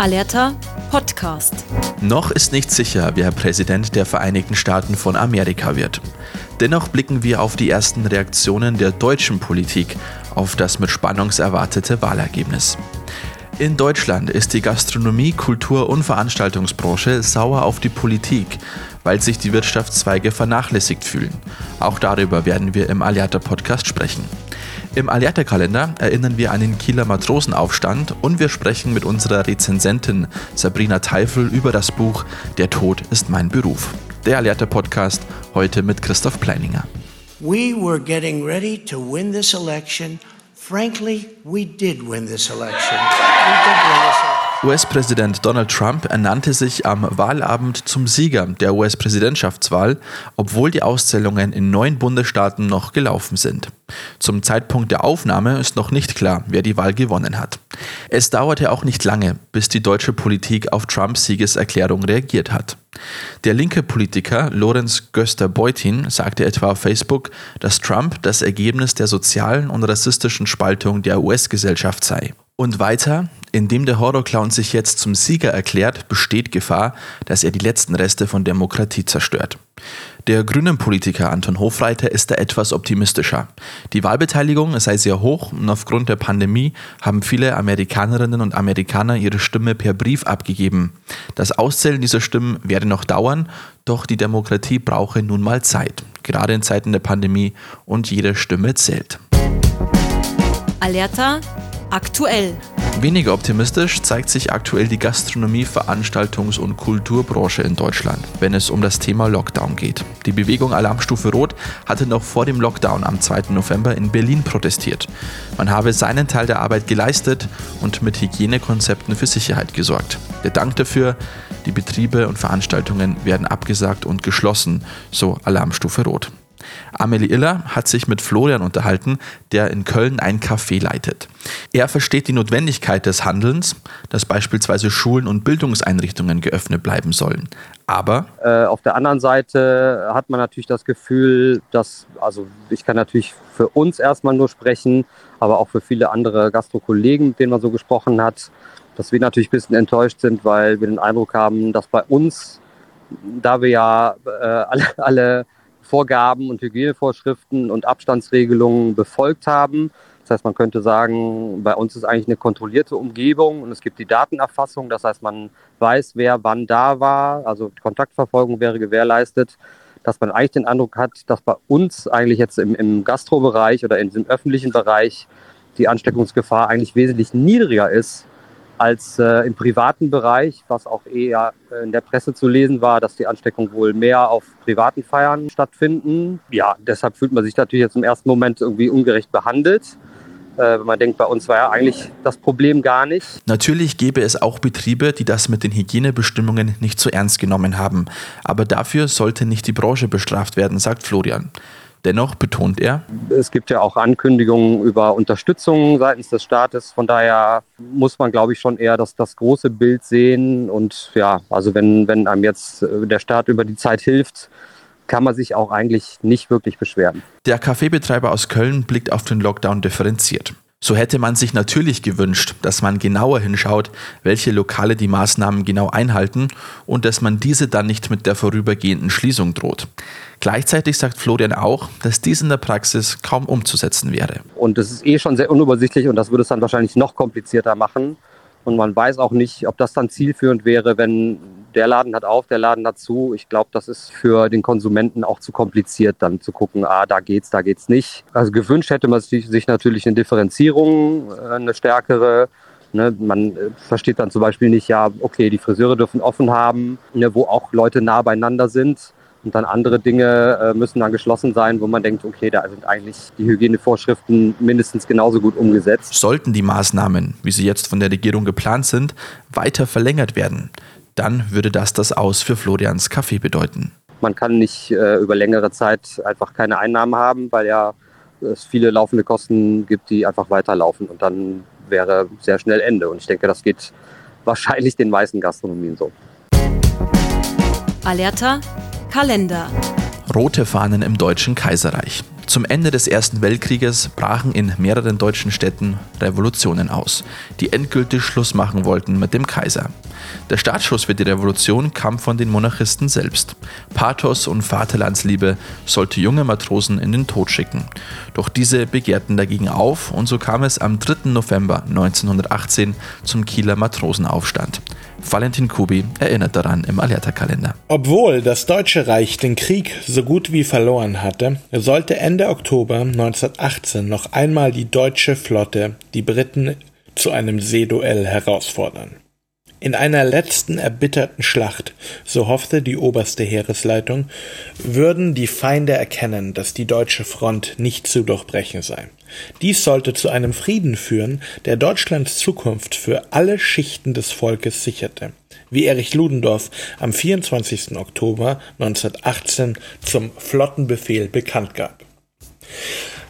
Alerta Podcast. Noch ist nicht sicher, wer Präsident der Vereinigten Staaten von Amerika wird. Dennoch blicken wir auf die ersten Reaktionen der deutschen Politik auf das mit Spannung erwartete Wahlergebnis. In Deutschland ist die Gastronomie, Kultur und Veranstaltungsbranche sauer auf die Politik, weil sich die Wirtschaftszweige vernachlässigt fühlen. Auch darüber werden wir im Alerta Podcast sprechen. Im Alerta-Kalender erinnern wir an den Kieler Matrosenaufstand und wir sprechen mit unserer Rezensentin Sabrina Teifel über das Buch Der Tod ist mein Beruf. Der Alerta-Podcast heute mit Christoph Pleininger. We were getting ready to win this election. Frankly, we did win this election. We did win this election. US-Präsident Donald Trump ernannte sich am Wahlabend zum Sieger der US-Präsidentschaftswahl, obwohl die Auszählungen in neun Bundesstaaten noch gelaufen sind. Zum Zeitpunkt der Aufnahme ist noch nicht klar, wer die Wahl gewonnen hat. Es dauerte auch nicht lange, bis die deutsche Politik auf Trumps Siegeserklärung reagiert hat. Der linke Politiker Lorenz Göster-Beutin sagte etwa auf Facebook, dass Trump das Ergebnis der sozialen und rassistischen Spaltung der US-Gesellschaft sei. Und weiter, indem der Horrorclown sich jetzt zum Sieger erklärt, besteht Gefahr, dass er die letzten Reste von Demokratie zerstört. Der grünen Politiker Anton Hofreiter ist da etwas optimistischer. Die Wahlbeteiligung sei sehr hoch und aufgrund der Pandemie haben viele Amerikanerinnen und Amerikaner ihre Stimme per Brief abgegeben. Das Auszählen dieser Stimmen werde noch dauern, doch die Demokratie brauche nun mal Zeit, gerade in Zeiten der Pandemie und jede Stimme zählt. Alerta aktuell. Weniger optimistisch zeigt sich aktuell die Gastronomie-, Veranstaltungs- und Kulturbranche in Deutschland, wenn es um das Thema Lockdown geht. Die Bewegung Alarmstufe Rot hatte noch vor dem Lockdown am 2. November in Berlin protestiert. Man habe seinen Teil der Arbeit geleistet und mit Hygienekonzepten für Sicherheit gesorgt. Der Dank dafür, die Betriebe und Veranstaltungen werden abgesagt und geschlossen, so Alarmstufe Rot. Amelie Iller hat sich mit Florian unterhalten, der in Köln ein Café leitet. Er versteht die Notwendigkeit des Handelns, dass beispielsweise Schulen und Bildungseinrichtungen geöffnet bleiben sollen. Aber äh, auf der anderen Seite hat man natürlich das Gefühl, dass, also ich kann natürlich für uns erstmal nur sprechen, aber auch für viele andere Gastrokollegen, mit denen man so gesprochen hat, dass wir natürlich ein bisschen enttäuscht sind, weil wir den Eindruck haben, dass bei uns, da wir ja äh, alle, alle Vorgaben und Hygienevorschriften und Abstandsregelungen befolgt haben. Das heißt, man könnte sagen, bei uns ist eigentlich eine kontrollierte Umgebung und es gibt die Datenerfassung. Das heißt, man weiß, wer wann da war. Also Kontaktverfolgung wäre gewährleistet. Dass man eigentlich den Eindruck hat, dass bei uns eigentlich jetzt im, im Gastrobereich oder in diesem öffentlichen Bereich die Ansteckungsgefahr eigentlich wesentlich niedriger ist als äh, im privaten Bereich, was auch eher in der Presse zu lesen war, dass die Ansteckung wohl mehr auf privaten Feiern stattfinden. Ja, deshalb fühlt man sich natürlich jetzt im ersten Moment irgendwie ungerecht behandelt. Äh, man denkt, bei uns war ja eigentlich das Problem gar nicht. Natürlich gäbe es auch Betriebe, die das mit den Hygienebestimmungen nicht so ernst genommen haben. Aber dafür sollte nicht die Branche bestraft werden, sagt Florian. Dennoch betont er, es gibt ja auch Ankündigungen über Unterstützung seitens des Staates. Von daher muss man, glaube ich, schon eher das, das große Bild sehen. Und ja, also wenn, wenn einem jetzt äh, der Staat über die Zeit hilft, kann man sich auch eigentlich nicht wirklich beschweren. Der Kaffeebetreiber aus Köln blickt auf den Lockdown differenziert. So hätte man sich natürlich gewünscht, dass man genauer hinschaut, welche Lokale die Maßnahmen genau einhalten und dass man diese dann nicht mit der vorübergehenden Schließung droht. Gleichzeitig sagt Florian auch, dass dies in der Praxis kaum umzusetzen wäre. Und das ist eh schon sehr unübersichtlich und das würde es dann wahrscheinlich noch komplizierter machen. Und man weiß auch nicht, ob das dann zielführend wäre, wenn der Laden hat auf, der Laden hat zu. Ich glaube, das ist für den Konsumenten auch zu kompliziert, dann zu gucken, ah, da geht's, da geht's nicht. Also gewünscht hätte man sich natürlich eine Differenzierung, äh, eine stärkere. Ne, man äh, versteht dann zum Beispiel nicht, ja, okay, die Friseure dürfen offen haben, ne, wo auch Leute nah beieinander sind. Und dann andere Dinge äh, müssen dann geschlossen sein, wo man denkt, okay, da sind eigentlich die Hygienevorschriften mindestens genauso gut umgesetzt. Sollten die Maßnahmen, wie sie jetzt von der Regierung geplant sind, weiter verlängert werden, dann würde das das Aus für Florians Kaffee bedeuten. Man kann nicht äh, über längere Zeit einfach keine Einnahmen haben, weil ja es viele laufende Kosten gibt, die einfach weiterlaufen. Und dann wäre sehr schnell Ende. Und ich denke, das geht wahrscheinlich den meisten Gastronomien so. Alerta Kalender. Rote Fahnen im Deutschen Kaiserreich. Zum Ende des Ersten Weltkrieges brachen in mehreren deutschen Städten Revolutionen aus, die endgültig Schluss machen wollten mit dem Kaiser. Der Startschuss für die Revolution kam von den Monarchisten selbst. Pathos und Vaterlandsliebe sollte junge Matrosen in den Tod schicken. Doch diese begehrten dagegen auf und so kam es am 3. November 1918 zum Kieler Matrosenaufstand. Valentin Kubi erinnert daran im Alerta-Kalender. Obwohl das Deutsche Reich den Krieg so gut wie verloren hatte, sollte Ende Oktober 1918 noch einmal die deutsche Flotte die Briten zu einem Seeduell herausfordern. In einer letzten erbitterten Schlacht, so hoffte die oberste Heeresleitung, würden die Feinde erkennen, dass die deutsche Front nicht zu durchbrechen sei. Dies sollte zu einem Frieden führen, der Deutschlands Zukunft für alle Schichten des Volkes sicherte, wie Erich Ludendorff am 24. Oktober 1918 zum Flottenbefehl bekannt gab.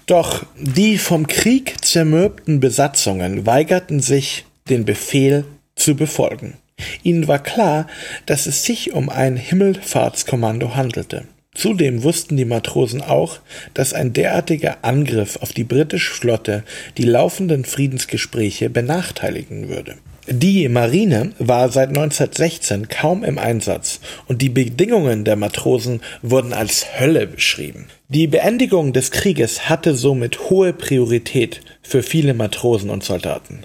Doch die vom Krieg zermürbten Besatzungen weigerten sich, den Befehl zu befolgen. Ihnen war klar, dass es sich um ein Himmelfahrtskommando handelte. Zudem wussten die Matrosen auch, dass ein derartiger Angriff auf die britische Flotte die laufenden Friedensgespräche benachteiligen würde. Die Marine war seit 1916 kaum im Einsatz und die Bedingungen der Matrosen wurden als Hölle beschrieben. Die Beendigung des Krieges hatte somit hohe Priorität für viele Matrosen und Soldaten.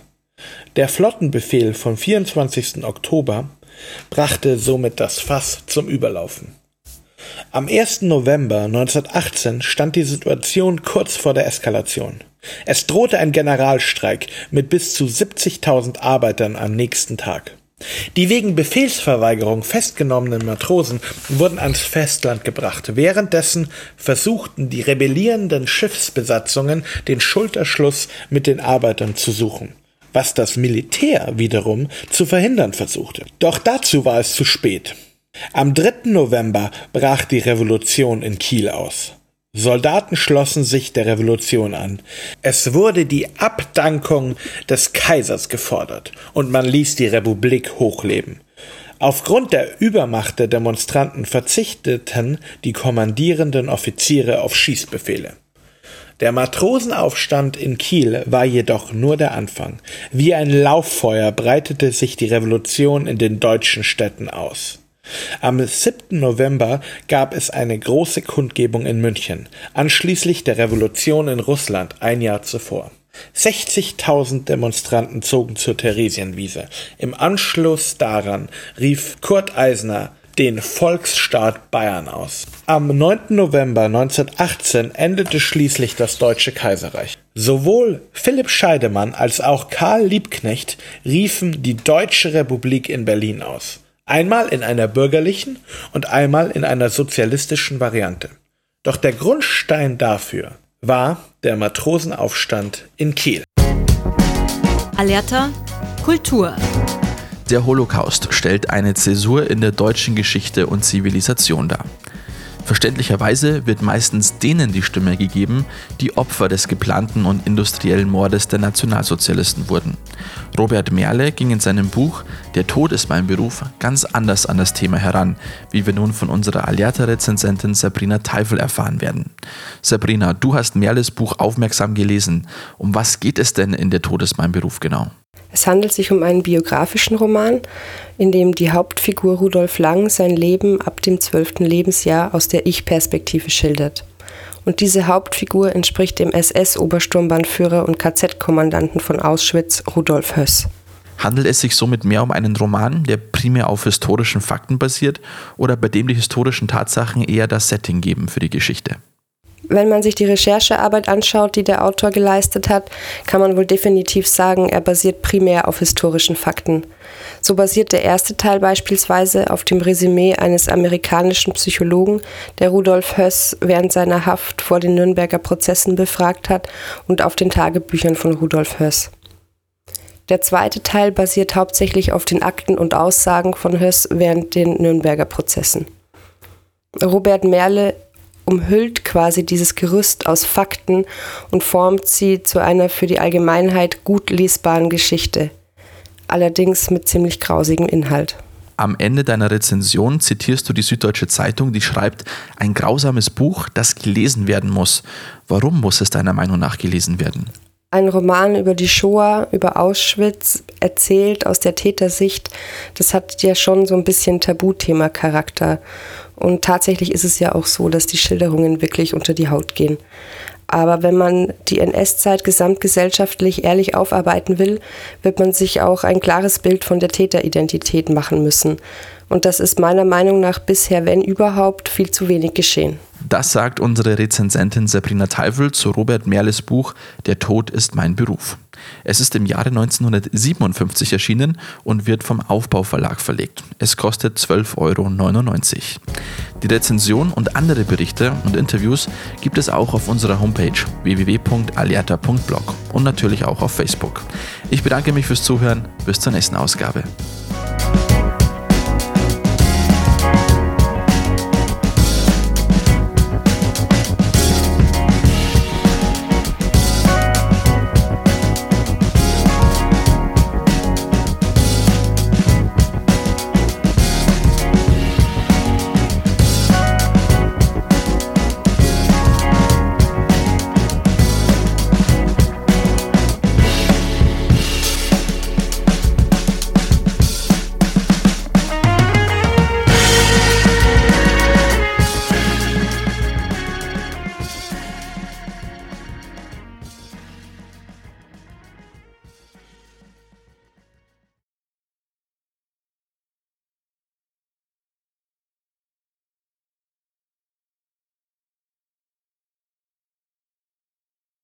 Der Flottenbefehl vom 24. Oktober brachte somit das Fass zum Überlaufen. Am 1. November 1918 stand die Situation kurz vor der Eskalation. Es drohte ein Generalstreik mit bis zu 70.000 Arbeitern am nächsten Tag. Die wegen Befehlsverweigerung festgenommenen Matrosen wurden ans Festland gebracht. Währenddessen versuchten die rebellierenden Schiffsbesatzungen den Schulterschluss mit den Arbeitern zu suchen was das Militär wiederum zu verhindern versuchte. Doch dazu war es zu spät. Am 3. November brach die Revolution in Kiel aus. Soldaten schlossen sich der Revolution an. Es wurde die Abdankung des Kaisers gefordert und man ließ die Republik hochleben. Aufgrund der Übermacht der Demonstranten verzichteten die kommandierenden Offiziere auf Schießbefehle. Der Matrosenaufstand in Kiel war jedoch nur der Anfang. Wie ein Lauffeuer breitete sich die Revolution in den deutschen Städten aus. Am 7. November gab es eine große Kundgebung in München, anschließend der Revolution in Russland ein Jahr zuvor. 60.000 Demonstranten zogen zur Theresienwiese. Im Anschluss daran rief Kurt Eisner den Volksstaat Bayern aus. Am 9. November 1918 endete schließlich das Deutsche Kaiserreich. Sowohl Philipp Scheidemann als auch Karl Liebknecht riefen die Deutsche Republik in Berlin aus. Einmal in einer bürgerlichen und einmal in einer sozialistischen Variante. Doch der Grundstein dafür war der Matrosenaufstand in Kiel. Alerta Kultur. Der Holocaust stellt eine Zäsur in der deutschen Geschichte und Zivilisation dar. Verständlicherweise wird meistens denen die Stimme gegeben, die Opfer des geplanten und industriellen Mordes der Nationalsozialisten wurden. Robert Merle ging in seinem Buch Der Tod ist mein Beruf ganz anders an das Thema heran, wie wir nun von unserer Alerta-Rezensentin Sabrina Teufel erfahren werden. Sabrina, du hast Merles Buch aufmerksam gelesen. Um was geht es denn in Der Tod ist mein Beruf genau? Es handelt sich um einen biografischen Roman, in dem die Hauptfigur Rudolf Lang sein Leben ab dem zwölften Lebensjahr aus der Ich-Perspektive schildert. Und diese Hauptfigur entspricht dem SS-Obersturmbannführer und KZ-Kommandanten von Auschwitz, Rudolf Höss. Handelt es sich somit mehr um einen Roman, der primär auf historischen Fakten basiert oder bei dem die historischen Tatsachen eher das Setting geben für die Geschichte? Wenn man sich die Recherchearbeit anschaut, die der Autor geleistet hat, kann man wohl definitiv sagen, er basiert primär auf historischen Fakten. So basiert der erste Teil beispielsweise auf dem Resümee eines amerikanischen Psychologen, der Rudolf Höss während seiner Haft vor den Nürnberger Prozessen befragt hat und auf den Tagebüchern von Rudolf Höss. Der zweite Teil basiert hauptsächlich auf den Akten und Aussagen von Höss während den Nürnberger Prozessen. Robert Merle umhüllt quasi dieses Gerüst aus Fakten und formt sie zu einer für die Allgemeinheit gut lesbaren Geschichte, allerdings mit ziemlich grausigem Inhalt. Am Ende deiner Rezension zitierst du die Süddeutsche Zeitung, die schreibt, ein grausames Buch, das gelesen werden muss. Warum muss es deiner Meinung nach gelesen werden? Ein Roman über die Shoah, über Auschwitz, erzählt aus der Tätersicht, das hat ja schon so ein bisschen Tabuthema-Charakter. Und tatsächlich ist es ja auch so, dass die Schilderungen wirklich unter die Haut gehen. Aber wenn man die NS-Zeit gesamtgesellschaftlich ehrlich aufarbeiten will, wird man sich auch ein klares Bild von der Täteridentität machen müssen. Und das ist meiner Meinung nach bisher, wenn überhaupt, viel zu wenig geschehen. Das sagt unsere Rezensentin Sabrina Teufel zu Robert Merles Buch Der Tod ist mein Beruf. Es ist im Jahre 1957 erschienen und wird vom Aufbauverlag verlegt. Es kostet 12,99 Euro. Die Rezension und andere Berichte und Interviews gibt es auch auf unserer Homepage www.alerta.blog und natürlich auch auf Facebook. Ich bedanke mich fürs Zuhören. Bis zur nächsten Ausgabe.